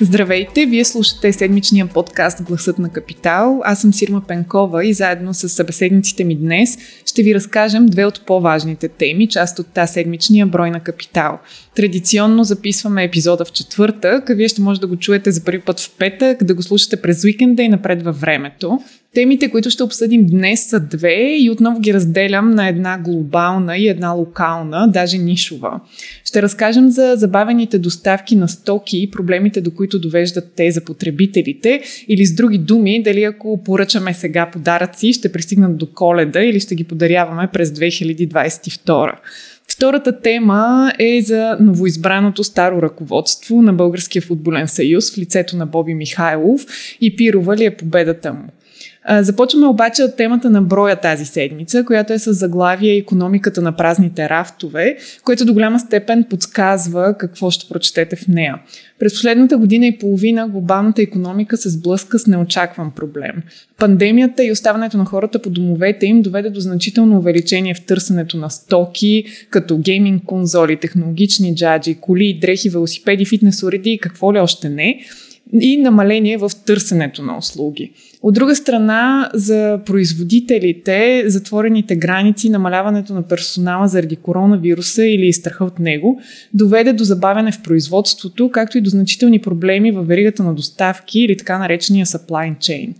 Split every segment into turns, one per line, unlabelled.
Здравейте! Вие слушате седмичния подкаст Гласът на Капитал. Аз съм Сирма Пенкова и заедно с събеседниците ми днес ще ви разкажем две от по-важните теми, част от тази седмичния брой на Капитал. Традиционно записваме епизода в четвъртък, а вие ще може да го чуете за първи път в петък, да го слушате през уикенда и напред във времето. Темите, които ще обсъдим днес са две и отново ги разделям на една глобална и една локална, даже нишова. Ще разкажем за забавените доставки на стоки и проблемите, до които довеждат те за потребителите или с други думи, дали ако поръчаме сега подаръци, ще пристигнат до коледа или ще ги подаряваме през 2022. Втората тема е за новоизбраното старо ръководство на Българския футболен съюз в лицето на Боби Михайлов и пирова ли е победата му. Започваме обаче от темата на броя тази седмица, която е с заглавие Економиката на празните рафтове, което до голяма степен подсказва какво ще прочетете в нея. През последната година и половина глобалната економика се сблъска с неочакван проблем. Пандемията и оставането на хората по домовете им доведе до значително увеличение в търсенето на стоки, като гейминг конзоли, технологични джаджи, коли, дрехи, велосипеди, фитнес уреди и какво ли още не – и намаление в търсенето на услуги. От друга страна, за производителите, затворените граници, намаляването на персонала заради коронавируса или страха от него, доведе до забавяне в производството, както и до значителни проблеми в веригата на доставки или така наречения supply chain.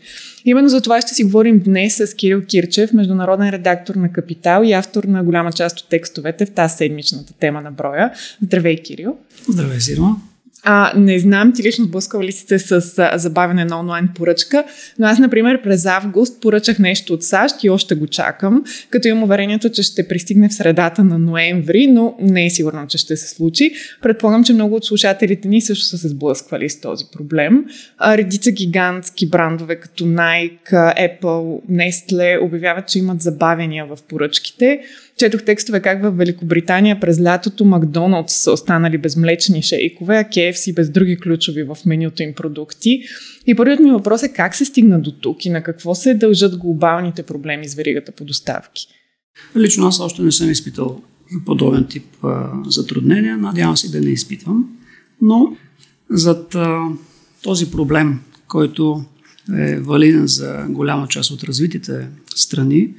Именно за това ще си говорим днес с Кирил Кирчев, международен редактор на Капитал и автор на голяма част от текстовете в тази седмичната тема на броя. Здравей, Кирил!
Здравей, Сирма!
А, не знам, ти лично сблъскал ли сте с а, забавяне на онлайн поръчка, но аз, например, през август поръчах нещо от САЩ и още го чакам, като имам уверението, че ще пристигне в средата на ноември, но не е сигурно, че ще се случи. Предполагам, че много от слушателите ни също са се сблъсквали с този проблем. А, редица гигантски брандове, като Nike, Apple, Nestle обявяват, че имат забавения в поръчките. Четох текстове как в Великобритания през лятото Макдоналдс са останали без млечни шейкове, а KFC без други ключови в менюто им продукти. И първият ми въпрос е как се стигна до тук и на какво се дължат глобалните проблеми с веригата по доставки?
Лично аз още не съм изпитал подобен тип а, затруднения. Надявам се да не изпитвам. Но зад а, този проблем, който е валиден за голяма част от развитите страни,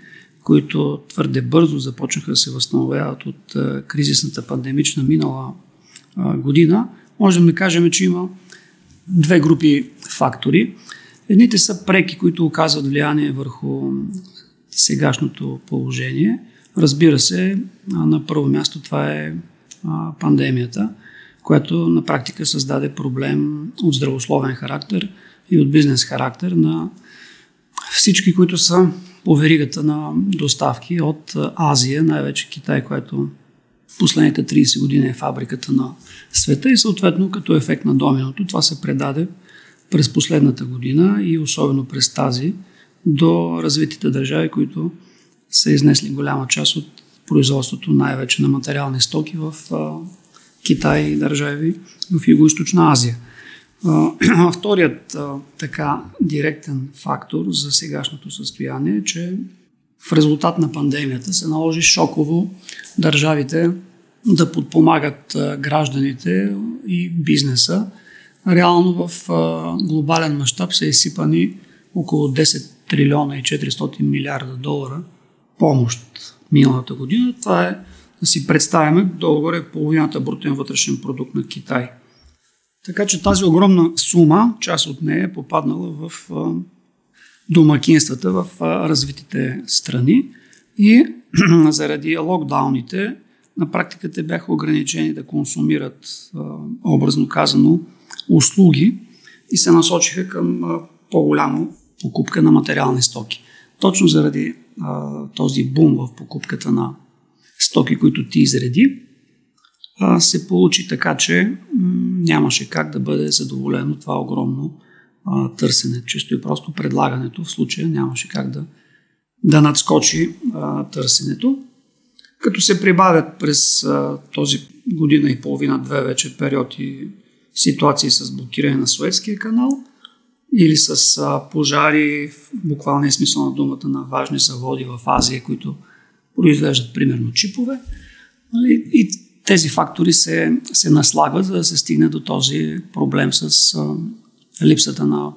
които твърде бързо започнаха да се възстановяват от кризисната пандемична минала година, можем да кажем, че има две групи фактори. Едните са преки, които оказват влияние върху сегашното положение. Разбира се, на първо място това е пандемията, която на практика създаде проблем от здравословен характер и от бизнес характер на всички, които са по веригата на доставки от Азия, най-вече Китай, което последните 30 години е фабриката на света и съответно като ефект на доминото това се предаде през последната година и особено през тази до развитите държави, които са изнесли голяма част от производството най-вече на материални стоки в Китай и държави в Юго-Источна Азия. Вторият така директен фактор за сегашното състояние е, че в резултат на пандемията се наложи шоково държавите да подпомагат гражданите и бизнеса. Реално в глобален мащаб са изсипани около 10 трилиона и 400 милиарда долара помощ миналата година. Това е да си представяме долу-горе половината брутен вътрешен продукт на Китай – така че тази огромна сума, част от нея е попаднала в домакинствата в развитите страни и заради локдауните на практика те бяха ограничени да консумират, образно казано, услуги и се насочиха към по-голяма покупка на материални стоки. Точно заради този бум в покупката на стоки, които ти изреди, се получи така, че нямаше как да бъде задоволено това огромно търсене. Често и просто предлагането в случая нямаше как да, да надскочи търсенето. Като се прибавят през този година и половина-две вече периоди ситуации с блокиране на Суетския канал или с пожари в буквалния смисъл на думата на важни заводи в Азия, които произвеждат примерно чипове. Нали, и тези фактори се, се наслагват, за да се стигне до този проблем с а, липсата на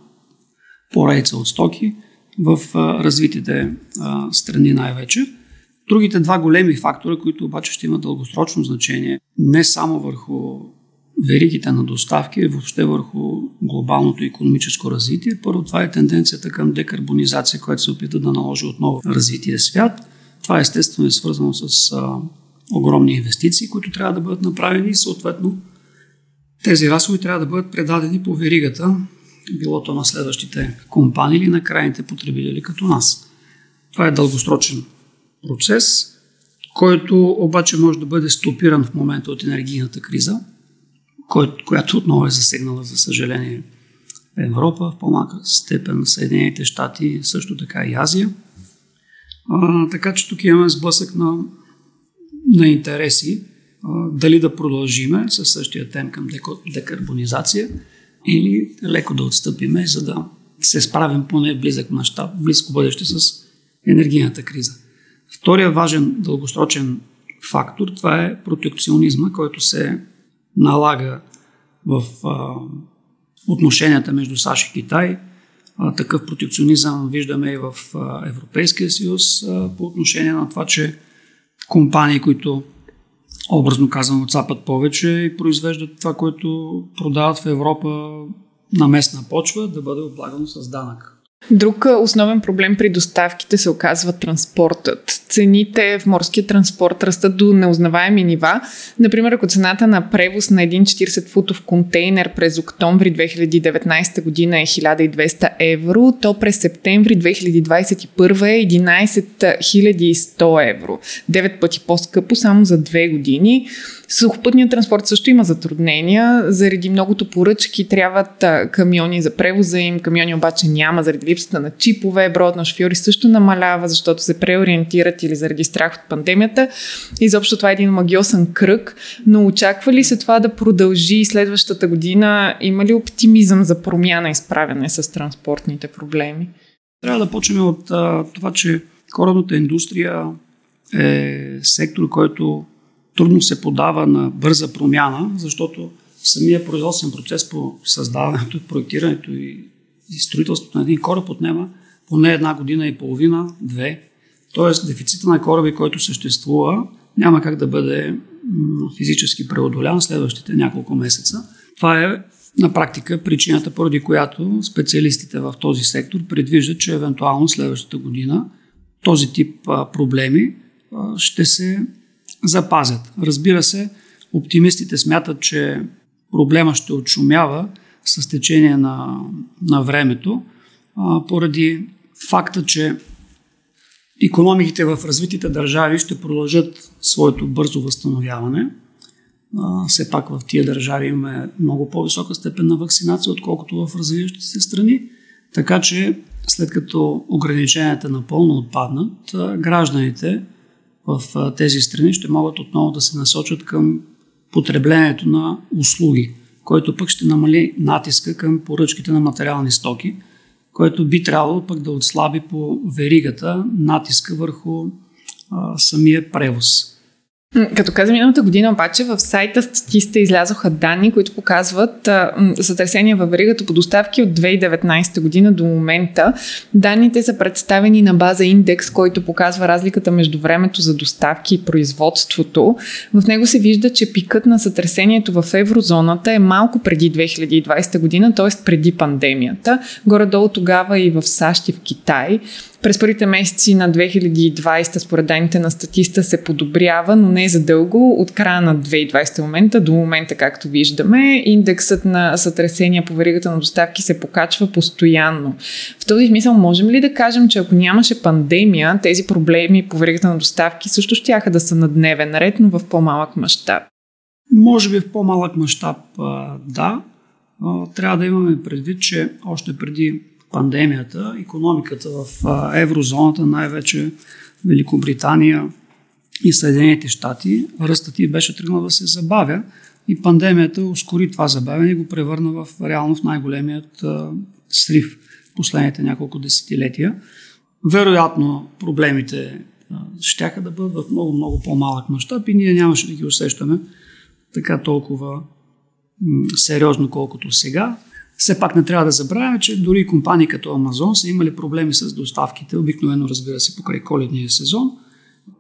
поредица от стоки в а, развитите а, страни най-вече. Другите два големи фактора, които обаче ще имат дългосрочно значение, не само върху веригите на доставки, въобще върху глобалното економическо развитие. Първо, това е тенденцията към декарбонизация, която се опита да наложи отново развитие свят. Това естествено е свързано с а, огромни инвестиции, които трябва да бъдат направени и съответно тези разходи трябва да бъдат предадени по веригата, било то на следващите компании или на крайните потребители като нас. Това е дългосрочен процес, който обаче може да бъде стопиран в момента от енергийната криза, която отново е засегнала, за съжаление, Европа, в по-малка степен Съединените щати, също така и Азия. А, така че тук имаме сблъсък на, на интереси, дали да продължиме със същия тем към декарбонизация или леко да отстъпиме, за да се справим поне в близък мащаб, близко бъдеще с енергийната криза. Втория важен дългосрочен фактор това е протекционизма, който се налага в а, отношенията между САЩ и Китай. А, такъв протекционизъм виждаме и в а, Европейския съюз а, по отношение на това, че компании, които образно казвам отцапат повече и произвеждат това, което продават в Европа на местна почва, да бъде облагано с данък.
Друг основен проблем при доставките се оказва транспортът. Цените в морския транспорт растат до неузнаваеми нива. Например, ако цената на превоз на един 40-футов контейнер през октомври 2019 година е 1200 евро, то през септември 2021 е 11 100 евро. 9 пъти по-скъпо само за 2 години. Сухопътният транспорт също има затруднения. Заради многото поръчки трябват камиони за превоза им. Камиони обаче няма заради липсата на чипове. Броят на шофьори също намалява, защото се преориентират или заради страх от пандемията. Изобщо това е един магиосен кръг. Но очаква ли се това да продължи следващата година? Има ли оптимизъм за промяна и справяне с транспортните проблеми?
Трябва да почнем от а, това, че корабната индустрия е сектор, който трудно се подава на бърза промяна, защото самия производствен процес по създаването, проектирането и, и строителството на един кораб отнема поне една година и половина, две. Тоест дефицита на кораби, който съществува, няма как да бъде физически преодолян следващите няколко месеца. Това е на практика причината, поради която специалистите в този сектор предвиждат, че евентуално следващата година този тип проблеми ще се запазят. Разбира се, оптимистите смятат, че проблема ще отшумява с течение на, на времето, а, поради факта, че економиките в развитите държави ще продължат своето бързо възстановяване. А, все пак в тия държави имаме много по-висока степен на вакцинация, отколкото в развиващите се страни. Така че, след като ограниченията напълно отпаднат, гражданите в тези страни ще могат отново да се насочат към потреблението на услуги, който пък ще намали натиска към поръчките на материални стоки, който би трябвало пък да отслаби по веригата натиска върху а, самия превоз.
Като каза миналата година, обаче в сайта Статиста излязоха данни, които показват сътресения във веригата по доставки от 2019 година до момента. Данните са представени на база индекс, който показва разликата между времето за доставки и производството. В него се вижда, че пикът на сътресението в еврозоната е малко преди 2020 година, т.е. преди пандемията. Горе-долу тогава и в САЩ и в Китай. През първите месеци на 2020, според данните на статиста, се подобрява, но не за дълго. От края на 2020 момента до момента, както виждаме, индексът на сътресения по веригата на доставки се покачва постоянно. В този смисъл, можем ли да кажем, че ако нямаше пандемия, тези проблеми по веригата на доставки също ще да са на дневен ред, но в по-малък мащаб?
Може би в по-малък мащаб, да. Трябва да имаме предвид, че още преди пандемията, економиката в еврозоната, най-вече Великобритания, и Съединените щати, ръстът ти беше тръгнал да се забавя и пандемията ускори това забавяне и го превърна в реално в най-големият а, срив последните няколко десетилетия. Вероятно проблемите щяха да бъдат в много-много по-малък мащаб и ние нямаше да ги усещаме така толкова сериозно, колкото сега. Все пак не трябва да забравяме, че дори компании като Амазон са имали проблеми с доставките, обикновено разбира се покрай коледния сезон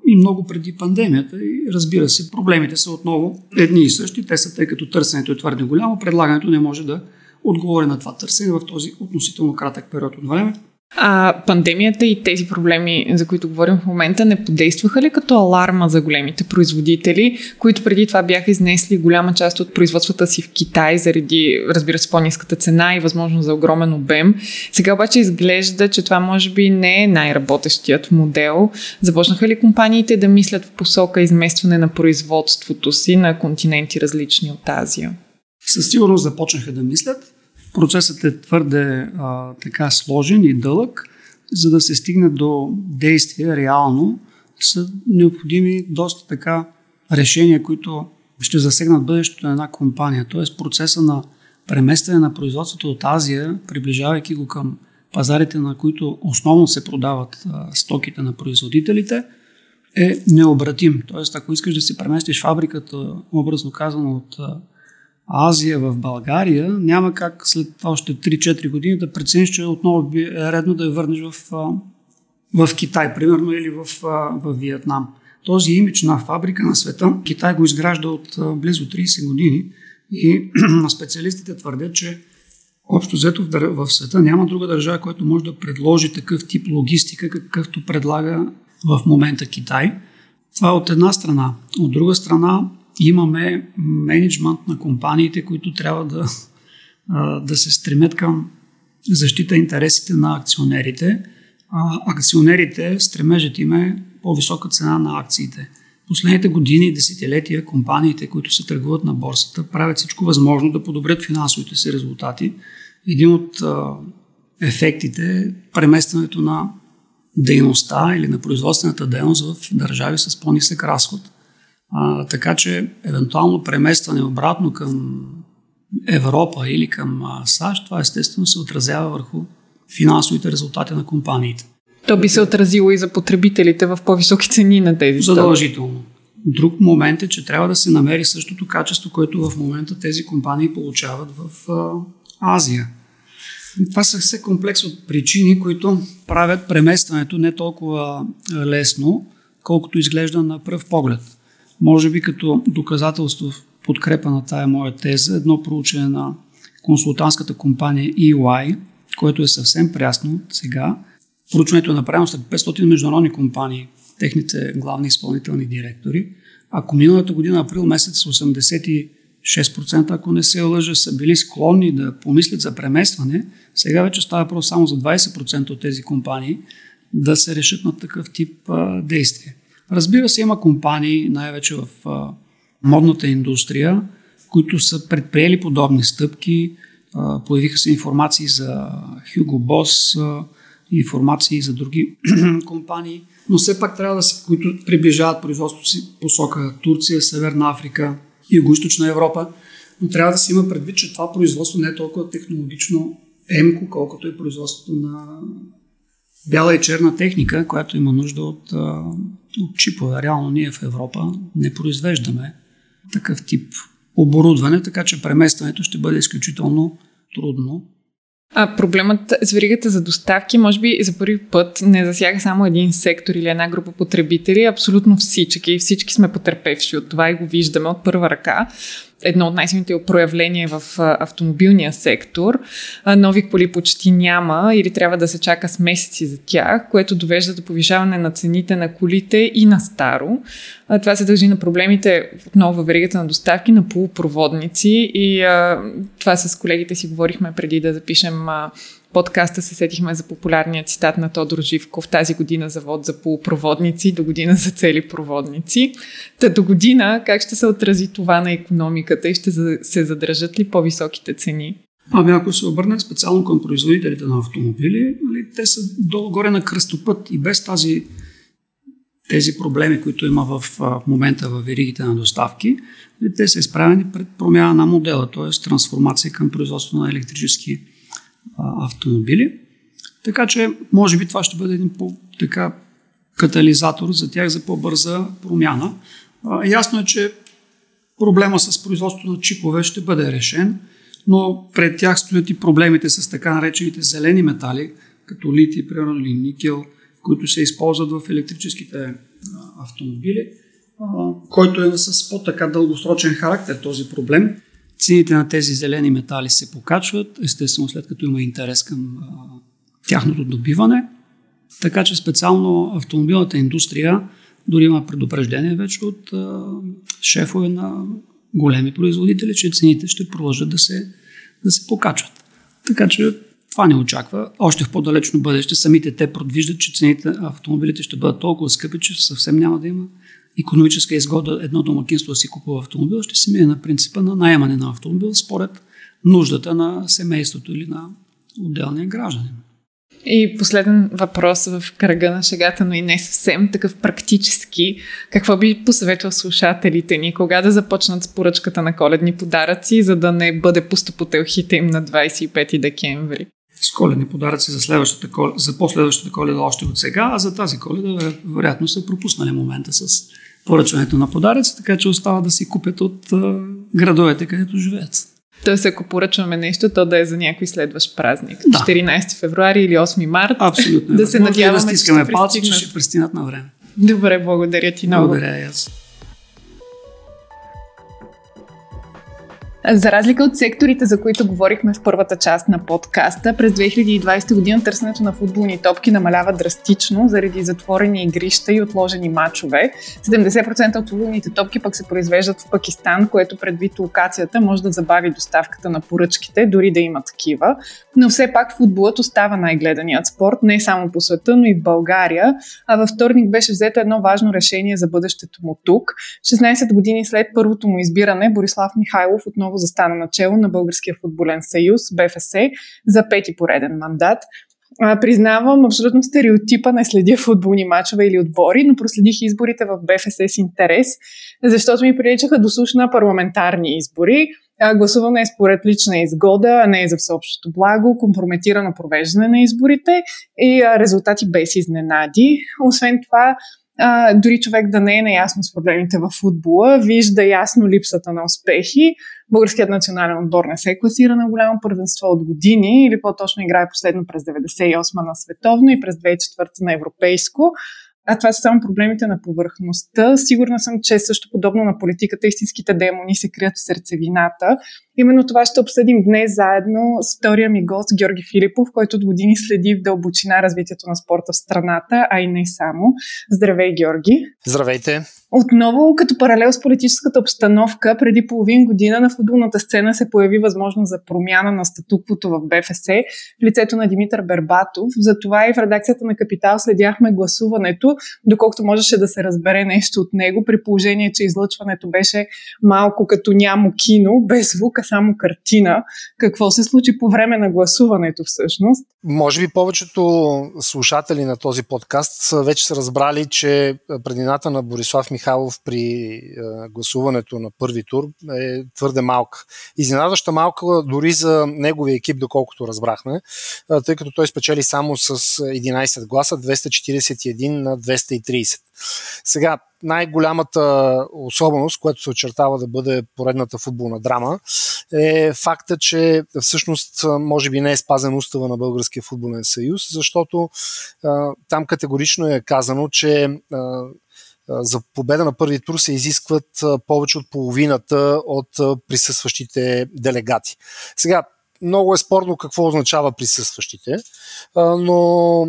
и много преди пандемията. И разбира се, проблемите са отново едни и същи. Те са тъй като търсенето е твърде голямо, предлагането не може да отговори на това търсене в този относително кратък период от време.
А пандемията и тези проблеми, за които говорим в момента, не подействаха ли като аларма за големите производители, които преди това бяха изнесли голяма част от производствата си в Китай заради, разбира се, по-низката цена и възможност за огромен обем. Сега обаче изглежда, че това може би не е най-работещият модел. Започнаха ли компаниите да мислят в посока изместване на производството си на континенти различни от Азия?
Със сигурност започнаха да мислят. Процесът е твърде а, така сложен и дълъг, за да се стигне до действия реално, са необходими доста така решения, които ще засегнат бъдещето на една компания. Т.е. процеса на преместване на производството от Азия, приближавайки го към пазарите, на които основно се продават а, стоките на производителите, е необратим. Тоест, ако искаш да си преместиш фабриката, образно казано, от Азия в България, няма как след още 3-4 години да прецениш, че отново е редно да я върнеш в, в Китай, примерно, или в, в Виетнам. Този имидж на фабрика на света, Китай го изгражда от близо 30 години и специалистите твърдят, че общо взето в света няма друга държава, която може да предложи такъв тип логистика, какъвто предлага в момента Китай. Това е от една страна. От друга страна, имаме менеджмент на компаниите, които трябва да, да се стремят към защита интересите на акционерите. А акционерите, стремежът им е по-висока цена на акциите. Последните години и десетилетия компаниите, които се търгуват на борсата, правят всичко възможно да подобрят финансовите си резултати. Един от а, ефектите е преместването на дейността или на производствената дейност в държави с по-нисък разход – а, така че, евентуално преместване обратно към Европа или към а, САЩ, това естествено се отразява върху финансовите резултати на компаниите.
То би се отразило и за потребителите в по-високи цени на тези
Задължително. Друг момент е, че трябва да се намери същото качество, което в момента тези компании получават в а, Азия. Това са все комплекс от причини, които правят преместването не толкова лесно, колкото изглежда на пръв поглед. Може би като доказателство в подкрепа на тая моя теза, едно проучване на консултантската компания EY, което е съвсем прясно сега. Проучването е направено след 500 международни компании, техните главни изпълнителни директори. Ако миналата година, април месец, 86%, ако не се лъжа, са били склонни да помислят за преместване, сега вече става просто само за 20% от тези компании да се решат на такъв тип а, действие. Разбира се, има компании, най-вече в модната индустрия, които са предприели подобни стъпки. Появиха се информации за Hugo Boss, информации за други компании, но все пак трябва да се, които приближават производството си посока Турция, Северна Африка, Юго-Источна Европа, но трябва да се има предвид, че това производство не е толкова технологично емко, колкото е производството на бяла и черна техника, която има нужда от чипове. Реално ние в Европа не произвеждаме такъв тип оборудване, така че преместването ще бъде изключително трудно.
А проблемът с веригата за доставки, може би за първи път не засяга само един сектор или една група потребители, абсолютно всички. Всички сме потерпевши от това и го виждаме от първа ръка едно от най-силните проявления в автомобилния сектор. Нови коли почти няма или трябва да се чака с месеци за тях, което довежда до повишаване на цените на колите и на старо. Това се дължи на проблемите отново във веригата на доставки на полупроводници и това с колегите си говорихме преди да запишем подкаста се сетихме за популярния цитат на Тодор Живков тази година завод за полупроводници, до година за цели проводници. Та до година как ще се отрази това на економиката и ще се задържат ли по-високите цени?
Ами ако се обърнем специално към производителите на автомобили, нали, те са долу-горе на кръстопът и без тази тези проблеми, които има в момента в веригите на доставки, те са изправени пред промяна на модела, т.е. трансформация към производство на електрически автомобили. Така че, може би това ще бъде един по, така, катализатор за тях за по-бърза промяна. Ясно е, че проблема с производството на чипове ще бъде решен, но пред тях стоят и проблемите с така наречените зелени метали, като лити, примерно, или никел, които се използват в електрическите автомобили, който е с по-така дългосрочен характер този проблем. Цените на тези зелени метали се покачват, естествено след като има интерес към а, тяхното добиване. Така че специално автомобилната индустрия дори има предупреждение вече от а, шефове на големи производители, че цените ще продължат да се, да се покачват. Така че това не очаква. Още в по-далечно бъдеще самите те предвиждат, че цените на автомобилите ще бъдат толкова скъпи, че съвсем няма да има економическа изгода едно домакинство да си купува автомобил, ще се мине на принципа на найемане на автомобил според нуждата на семейството или на отделния гражданин.
И последен въпрос в кръга на шегата, но и не съвсем такъв практически. Какво би посъветвал слушателите ни, кога да започнат с поръчката на коледни подаръци, за да не бъде пусто им на 25 декември?
С коледни подаръци за, следващата, за последващата коледа още от сега, а за тази коледа вероятно са пропуснали момента с поръчването на подаръци, така че остава да си купят от градовете, където живеят.
Тоест, ако поръчваме нещо, то да е за някой следващ празник. Да. 14 февруари или 8 март.
Абсолютно.
да се надяваме, да
стискаме че палци, че ще пристигнат на време.
Добре, благодаря ти много.
Благодаря аз.
За разлика от секторите, за които говорихме в първата част на подкаста, през 2020 година търсенето на футболни топки намалява драстично заради затворени игрища и отложени матчове. 70% от футболните топки пък се произвеждат в Пакистан, което предвид локацията може да забави доставката на поръчките, дори да има такива. Но все пак футболът остава най-гледаният спорт, не само по света, но и в България. А във вторник беше взето едно важно решение за бъдещето му тук. 16 години след първото му избиране, Борислав Михайлов отново отново застана начало на Българския футболен съюз, БФС, за пети пореден мандат. Признавам абсолютно стереотипа, не следя футболни мачове или отбори, но проследих изборите в БФС с интерес, защото ми приличаха до на парламентарни избори. Гласуване е според лична изгода, а не е за всеобщото благо, компрометирано провеждане на изборите и резултати без изненади. Освен това, дори човек да не е наясно с проблемите в футбола, вижда ясно липсата на успехи. Българският национален отбор не се класира на голямо първенство от години, или по-точно играе последно през 98 на световно и през 2004 на европейско. А това са само проблемите на повърхността. Сигурна съм, че също подобно на политиката, истинските демони се крият в сърцевината. Именно това ще обсъдим днес заедно с втория ми гост Георги Филипов, който от години следи в дълбочина развитието на спорта в страната, а и не само. Здравей, Георги!
Здравейте!
Отново, като паралел с политическата обстановка, преди половин година на футболната сцена се появи възможност за промяна на статуквото в БФС в лицето на Димитър Бербатов. Затова и в редакцията на Капитал следяхме гласуването, доколкото можеше да се разбере нещо от него, при положение, че излъчването беше малко като нямо кино, без звук, а само картина. Какво се случи по време на гласуването всъщност?
Може би повечето слушатели на този подкаст вече са разбрали, че предината на Борислав Михайлов при е, гласуването на първи тур е твърде малка. Изненадваща малка дори за неговия екип, доколкото разбрахме, е, тъй като той спечели само с 11 гласа, 241 на 230. Сега, най-голямата особеност, която се очертава да бъде поредната футболна драма, е факта, че всъщност може би не е спазен устава на Българския футболен съюз, защото а, там категорично е казано, че а, за победа на първи тур се изискват повече от половината от присъстващите делегати. Сега, много е спорно какво означава присъстващите, но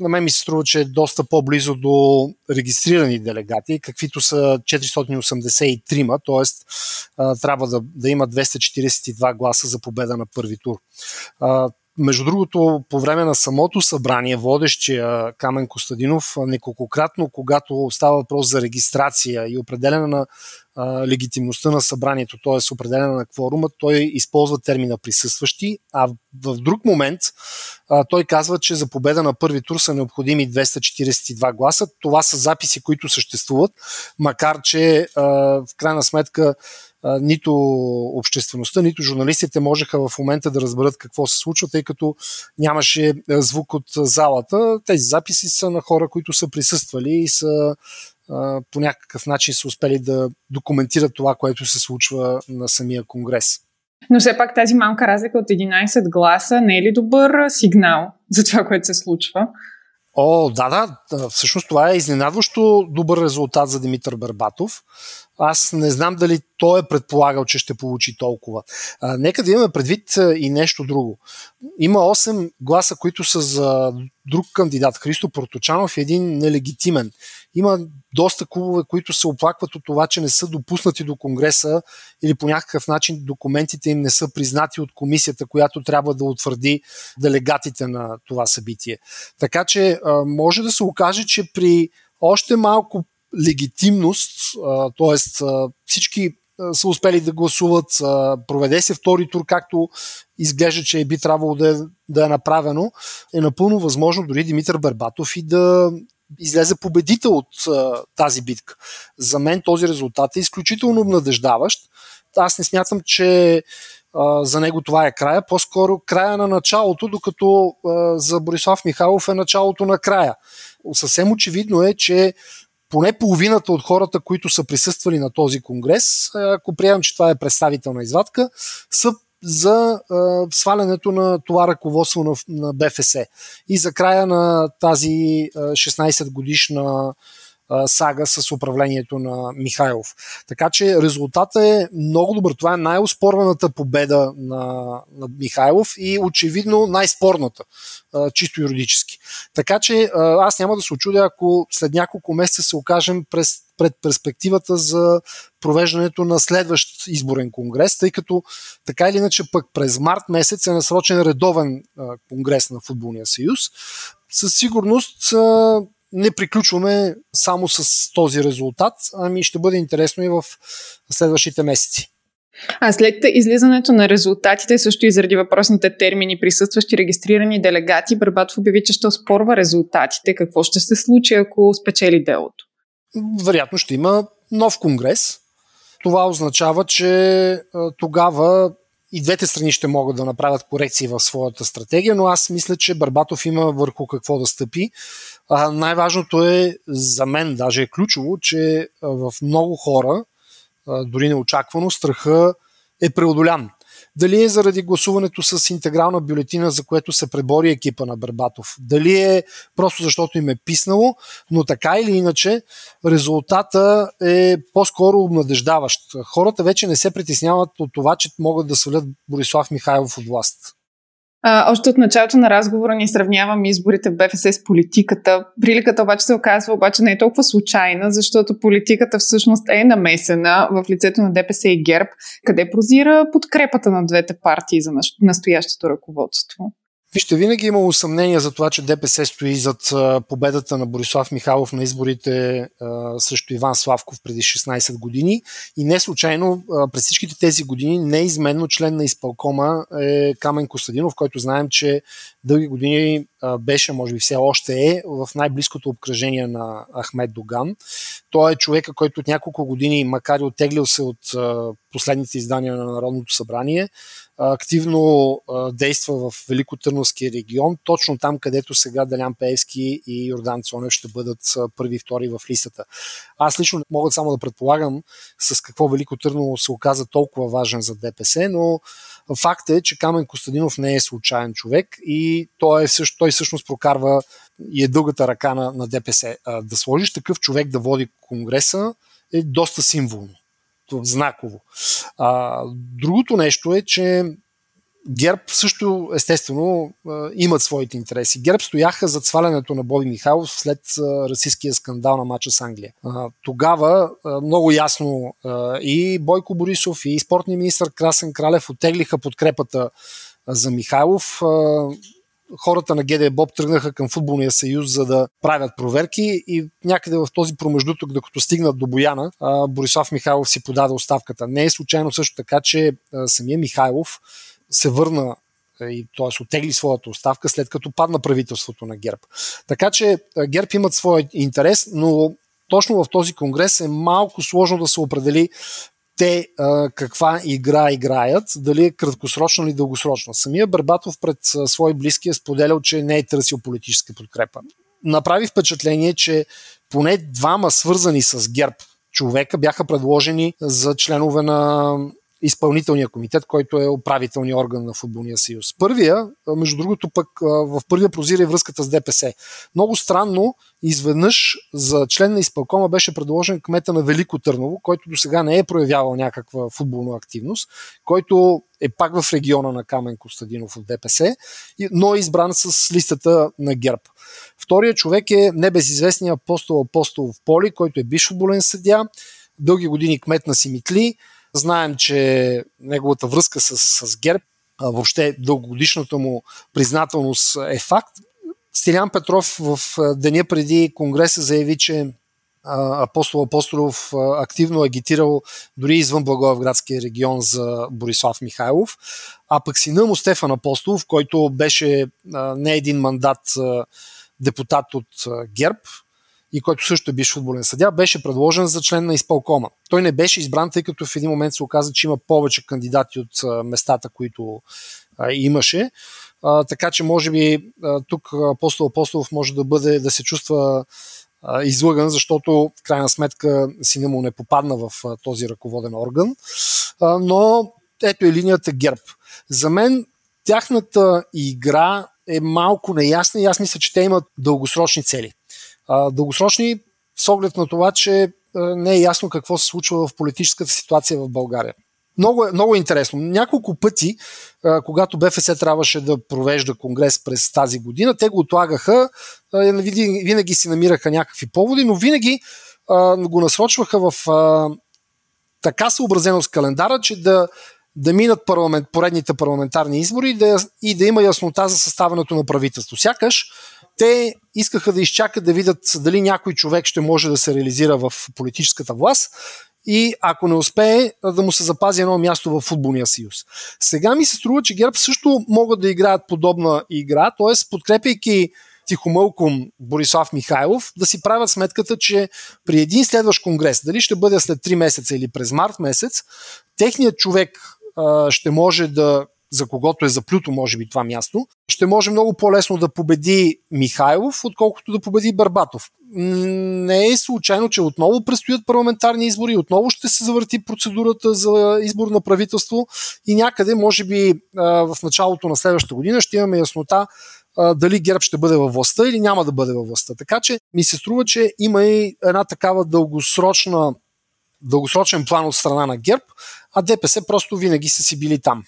на мен ми се струва, че е доста по-близо до регистрирани делегати, каквито са 483, т.е. трябва да, да има 242 гласа за победа на първи тур. Между другото, по време на самото събрание, водещия Камен Костадинов, неколкократно, когато става въпрос за регистрация и определена на а, легитимността на събранието, т.е. определена на кворума, той използва термина присъстващи, а в друг момент а, той казва, че за победа на първи тур са необходими 242 гласа. Това са записи, които съществуват, макар че а, в крайна сметка нито обществеността, нито журналистите можеха в момента да разберат какво се случва, тъй като нямаше звук от залата. Тези записи са на хора, които са присъствали и са по някакъв начин са успели да документират това, което се случва на самия конгрес.
Но все пак тази малка разлика от 11 гласа не е ли добър сигнал за това, което се случва?
О, да, да. Всъщност това е изненадващо добър резултат за Димитър Бербатов. Аз не знам дали той е предполагал, че ще получи толкова. А, нека да имаме предвид и нещо друго. Има 8 гласа, които са за друг кандидат, Христо Проточанов, един нелегитимен. Има доста клубове, които се оплакват от това, че не са допуснати до Конгреса или по някакъв начин документите им не са признати от комисията, която трябва да утвърди делегатите на това събитие. Така че може да се окаже, че при още малко легитимност, т.е. всички са успели да гласуват, проведе се втори тур, както изглежда, че би трябвало да е, да е направено, е напълно възможно дори Димитър Бербатов и да излезе победител от тази битка. За мен този резултат е изключително обнадеждаващ. Аз не смятам, че за него това е края, по-скоро края на началото, докато за Борислав Михайлов е началото на края. Съвсем очевидно е, че поне половината от хората, които са присъствали на този конгрес, ако приемам, че това е представителна извадка, са за а, свалянето на това ръководство на, на БФС. И за края на тази 16 сага с управлението на Михайлов. Така че резултатът е много добър. Това е най-оспорваната победа на, на Михайлов и очевидно най-спорната, чисто юридически. Така че аз няма да се очудя, ако след няколко месеца се окажем през, пред перспективата за провеждането на следващ изборен конгрес, тъй като така или иначе пък през март месец е насрочен редовен конгрес на Футболния съюз. Със сигурност не приключваме само с този резултат, ами ще бъде интересно и в следващите месеци.
А след излизането на резултатите, също и заради въпросните термини присъстващи регистрирани делегати, Барбатов обяви, че ще оспорва резултатите. Какво ще се случи, ако спечели делото?
Вероятно ще има нов конгрес. Това означава, че тогава и двете страни ще могат да направят корекции в своята стратегия, но аз мисля, че Барбатов има върху какво да стъпи. А, най-важното е, за мен даже е ключово, че в много хора, дори неочаквано, страха е преодолян. Дали е заради гласуването с интегрална бюлетина, за което се пребори екипа на Бербатов. Дали е просто защото им е писнало, но така или иначе резултата е по-скоро обнадеждаващ. Хората вече не се притесняват от това, че могат да свалят Борислав Михайлов от власт.
А, още от началото на разговора ни сравнявам изборите в БФС с политиката. Приликата обаче се оказва обаче не е толкова случайна, защото политиката всъщност е намесена в лицето на ДПС и ГЕРБ, къде прозира подкрепата на двете партии за настоящото ръководство.
Вижте, винаги е имало съмнение за това, че ДПС стои зад победата на Борислав Михайлов на изборите срещу Иван Славков преди 16 години. И не случайно през всичките тези години неизменно член на изпълкома е Камен Костадинов, който знаем, че дълги години беше, може би все още е, в най-близкото обкръжение на Ахмед Доган. Той е човека, който от няколко години, макар и оттеглил се от последните издания на Народното събрание, активно действа в Великотърновския регион, точно там, където сега Делян Пеевски и Йордан Цонев ще бъдат първи и втори в листата. Аз лично мога само да предполагам с какво Велико Търново се оказа толкова важен за ДПС, но факт е, че Камен Костадинов не е случайен човек и той, е, той всъщност прокарва и е дългата ръка на, на ДПС. Да сложиш такъв човек да води Конгреса е доста символно знаково. А, другото нещо е, че ГЕРБ също естествено имат своите интереси. ГЕРБ стояха за свалянето на Боби Михайлов след расистския скандал на матча с Англия. Тогава много ясно и Бойко Борисов и спортния министр Красен Кралев отеглиха подкрепата за Михайлов хората на ГД Боб тръгнаха към футболния съюз, за да правят проверки и някъде в този промеждутък, докато стигнат до Бояна, Борислав Михайлов си подаде оставката. Не е случайно също така, че самия Михайлов се върна и т.е. отегли своята оставка след като падна правителството на ГЕРБ. Така че ГЕРБ имат своя интерес, но точно в този конгрес е малко сложно да се определи те а, каква игра играят, дали е краткосрочна или дългосрочна. Самия Барбатов пред а, свои близки е споделял, че не е търсил политическа подкрепа. Направи впечатление, че поне двама свързани с ГЕРБ човека бяха предложени за членове на изпълнителния комитет, който е управителния орган на Футболния съюз. Първия, между другото пък в първия прозира и връзката с ДПС. Много странно, изведнъж за член на изпълкома беше предложен кмета на Велико Търново, който до сега не е проявявал някаква футболна активност, който е пак в региона на Камен Костадинов от ДПС, но е избран с листата на ГЕРБ. Втория човек е небезизвестния апостол Апостол в Поли, който е бивш футболен съдя, дълги години кмет на Симитли, Знаем, че неговата връзка с, с ГЕРБ, а въобще дългогодишната му признателност е факт. Стилян Петров в деня преди Конгреса заяви, че апостол Апостолов активно агитирал дори извън Благоевградския регион за Борислав Михайлов, а пък сина му Стефан Апостолов, който беше не един мандат депутат от ГЕРБ, и който също е бивш футболен съдя, беше предложен за член на изпълкома. Той не беше избран, тъй като в един момент се оказа, че има повече кандидати от местата, които имаше. Така че, може би, тук апостол Апостолов може да бъде, да се чувства излъган, защото в крайна сметка сина му не попадна в този ръководен орган. Но ето е линията ГЕРБ. За мен тяхната игра е малко неясна и аз мисля, че те имат дългосрочни цели. А, дългосрочни с оглед на това, че не е ясно какво се случва в политическата ситуация в България. Много, е, много е интересно. Няколко пъти, когато БФС трябваше да провежда конгрес през тази година, те го отлагаха, винаги, винаги си намираха някакви поводи, но винаги а, го насрочваха в а, така съобразено с календара, че да, да минат парламент, поредните парламентарни избори и да, и да има яснота за съставането на правителство. Сякаш те искаха да изчакат да видят дали някой човек ще може да се реализира в политическата власт и ако не успее, да му се запази едно място в футболния съюз. Сега ми се струва, че ГЕРБ също могат да играят подобна игра, т.е. подкрепяйки тихомълком Борислав Михайлов, да си правят сметката, че при един следващ конгрес, дали ще бъде след 3 месеца или през март месец, техният човек ще може да за когото е заплюто, може би, това място, ще може много по-лесно да победи Михайлов, отколкото да победи Барбатов. Не е случайно, че отново предстоят парламентарни избори, отново ще се завърти процедурата за избор на правителство и някъде, може би, в началото на следващата година ще имаме яснота дали ГЕРБ ще бъде във властта или няма да бъде във властта. Така че ми се струва, че има и една такава дългосрочна дългосрочен план от страна на ГЕРБ, а ДПС просто винаги са си били там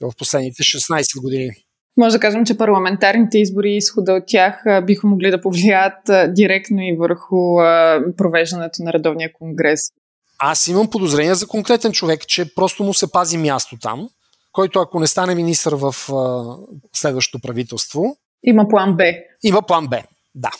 в последните 16 години.
Може да кажем, че парламентарните избори и изхода от тях биха могли да повлияят директно и върху провеждането на редовния конгрес.
Аз имам подозрение за конкретен човек, че просто му се пази място там, който ако не стане министър в следващото правителство.
Има план Б.
Има план Б, да.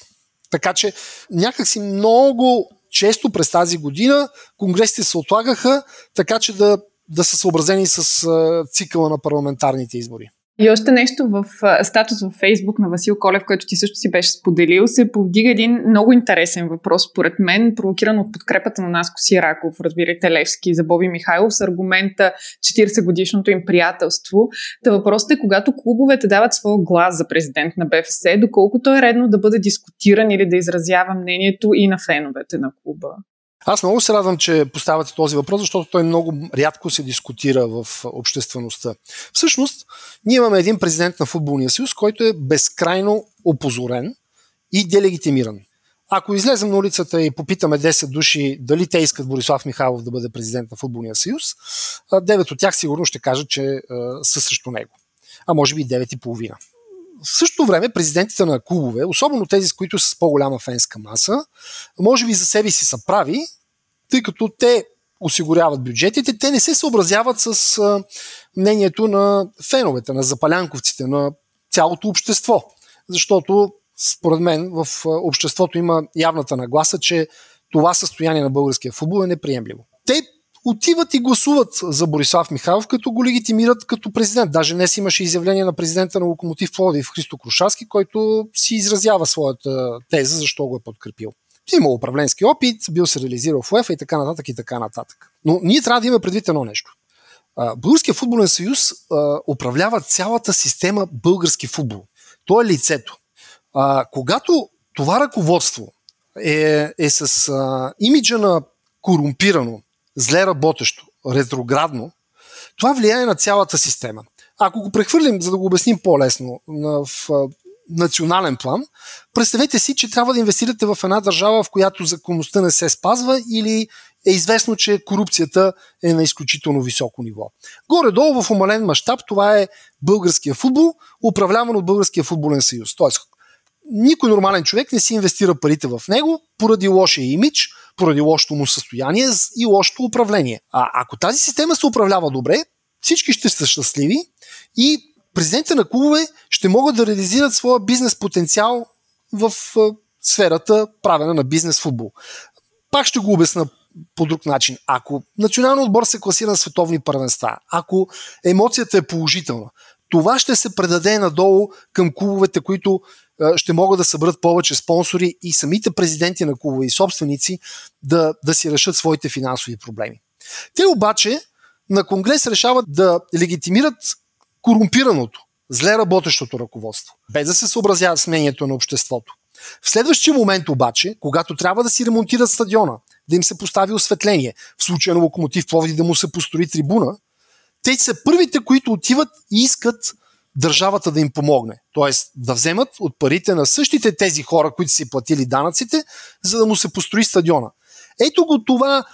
Така че някакси много често през тази година конгресите се отлагаха, така че да да са съобразени с цикъла на парламентарните избори.
И още нещо в статус в Фейсбук на Васил Колев, който ти също си беше споделил, се повдига един много интересен въпрос, според мен, провокиран от подкрепата на Наско Сираков, разбирайте Левски, за Боби Михайлов с аргумента 40 годишното им приятелство. Та въпросът е, когато клубовете дават своя глас за президент на БФС, доколкото е редно да бъде дискутиран или да изразява мнението и на феновете на клуба.
Аз много се радвам, че поставяте този въпрос, защото той много рядко се дискутира в обществеността. Всъщност, ние имаме един президент на Футболния съюз, който е безкрайно опозорен и делегитимиран. Ако излезем на улицата и попитаме 10 души дали те искат Борислав Михайлов да бъде президент на Футболния съюз, 9 от тях сигурно ще кажат, че са срещу него. А може би 9 и половина в същото време президентите на клубове, особено тези, с които са с по-голяма фенска маса, може би за себе си са прави, тъй като те осигуряват бюджетите, те не се съобразяват с мнението на феновете, на запалянковците, на цялото общество. Защото, според мен, в обществото има явната нагласа, че това състояние на българския футбол е неприемливо. Те отиват и гласуват за Борислав Михайлов, като го легитимират като президент. Даже днес имаше изявление на президента на Локомотив Пловдив Христо Крушарски, който си изразява своята теза, защо го е подкрепил. Има управленски опит, бил се реализирал в УЕФА и така нататък и така нататък. Но ние трябва да имаме предвид едно нещо. Българския футболен съюз управлява цялата система български футбол. То е лицето. когато това ръководство е, е с а, имиджа на корумпирано, зле работещо, ретроградно, това влияе на цялата система. Ако го прехвърлим, за да го обясним по-лесно, в национален план, представете си, че трябва да инвестирате в една държава, в която законността не се спазва или е известно, че корупцията е на изключително високо ниво. Горе-долу в умален мащаб това е българския футбол, управляван от Българския футболен съюз. Тоест, никой нормален човек не си инвестира парите в него поради лошия имидж, поради лошото му състояние и лошото управление. А ако тази система се управлява добре, всички ще са щастливи и президентите на клубове ще могат да реализират своя бизнес потенциал в сферата правена на бизнес футбол. Пак ще го обясна по друг начин. Ако националният отбор се класира на световни първенства, ако емоцията е положителна, това ще се предаде надолу към клубовете, които ще могат да съберат повече спонсори и самите президенти на клубове и собственици да, да си решат своите финансови проблеми. Те обаче на Конгрес решават да легитимират корумпираното, зле работещото ръководство, без да се съобразяват с мнението на обществото. В следващия момент обаче, когато трябва да си ремонтират стадиона, да им се постави осветление, в случая на локомотив Пловди да му се построи трибуна, те са първите, които отиват и искат държавата да им помогне. Тоест да вземат от парите на същите тези хора, които си платили данъците, за да му се построи стадиона. Ето го това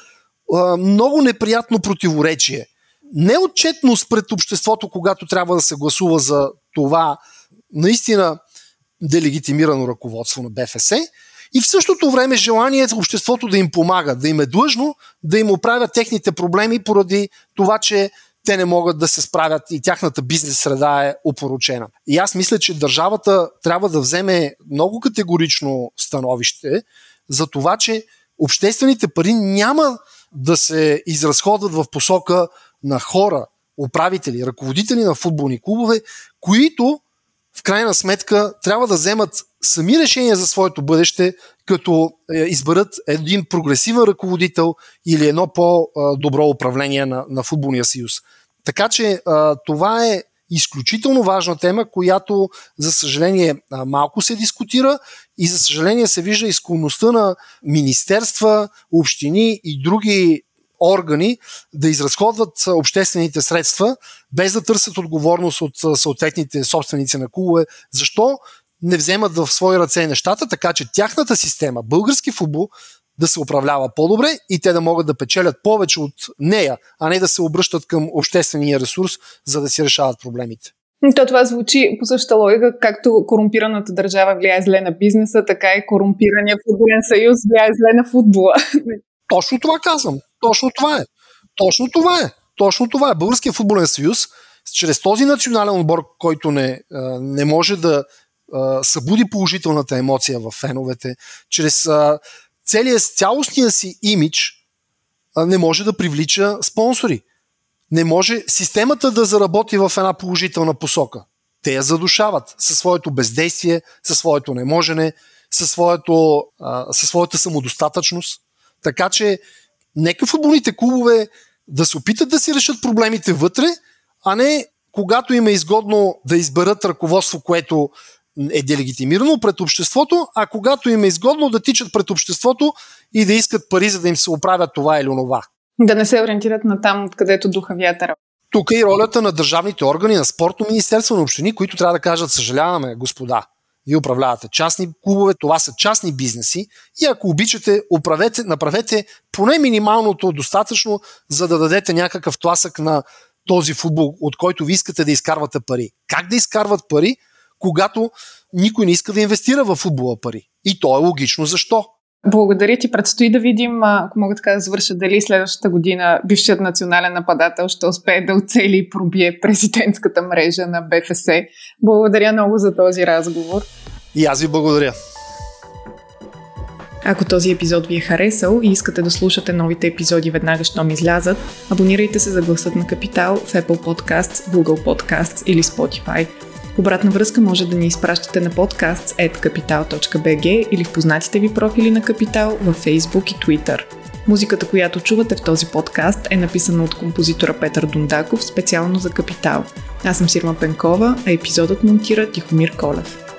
а, много неприятно противоречие. Неотчетност пред обществото, когато трябва да се гласува за това наистина делегитимирано ръководство на БФС и в същото време желание обществото да им помага, да им е длъжно да им оправят техните проблеми поради това, че те не могат да се справят и тяхната бизнес среда е опоручена. И аз мисля, че държавата трябва да вземе много категорично становище за това, че обществените пари няма да се изразходват в посока на хора, управители, ръководители на футболни клубове, които в крайна сметка трябва да вземат сами решения за своето бъдеще, като е, изберат един прогресивен ръководител или едно по-добро управление на, на футболния съюз. Така че това е изключително важна тема, която, за съжаление, малко се дискутира и, за съжаление, се вижда изклонността на министерства, общини и други органи да изразходват обществените средства, без да търсят отговорност от съответните собственици на клубове. Защо не вземат в свои ръце нещата, така че тяхната система, български футбол, да се управлява по-добре и те да могат да печелят повече от нея, а не да се обръщат към обществения ресурс, за да си решават проблемите.
То това звучи по същата логика, както корумпираната държава влияе зле на бизнеса, така и корумпирания футболен съюз влияе зле на футбола.
Точно това казвам. Точно това е. Точно това е. Точно това е. Българския футболен съюз, чрез този национален отбор, който не, не може да събуди положителната емоция в феновете, чрез целият цялостния си имидж не може да привлича спонсори. Не може системата да заработи в една положителна посока. Те я задушават със своето бездействие, със своето неможене, със, своето, със своята самодостатъчност. Така че нека футболните клубове да се опитат да си решат проблемите вътре, а не когато им е изгодно да изберат ръководство, което е делегитимирано пред обществото, а когато им е изгодно да тичат пред обществото и да искат пари, за да им се оправят това или онова.
Да не се ориентират на там, откъдето духа вятъра.
Тук е и ролята на държавните органи, на спортно министерство, на общини, които трябва да кажат, съжаляваме, господа, вие управлявате частни клубове, това са частни бизнеси и ако обичате, управете, направете поне минималното достатъчно, за да дадете някакъв тласък на този футбол, от който ви искате да изкарвате пари. Как да изкарват пари? Когато никой не иска да инвестира в футбола пари. И то е логично защо.
Благодаря ти. Предстои да видим, ако мога така да завърша, дали следващата година бившият национален нападател ще успее да оцели и пробие президентската мрежа на БФС. Благодаря много за този разговор.
И аз ви благодаря.
Ако този епизод ви е харесал и искате да слушате новите епизоди веднага, щом излязат, абонирайте се за гласът на Капитал в Apple Podcasts, Google Podcasts или Spotify. Обратна връзка може да ни изпращате на podcasts.capital.bg или в познатите ви профили на Капитал във Facebook и Twitter. Музиката, която чувате в този подкаст е написана от композитора Петър Дундаков специално за Капитал. Аз съм Сирма Пенкова, а епизодът монтира Тихомир Колев.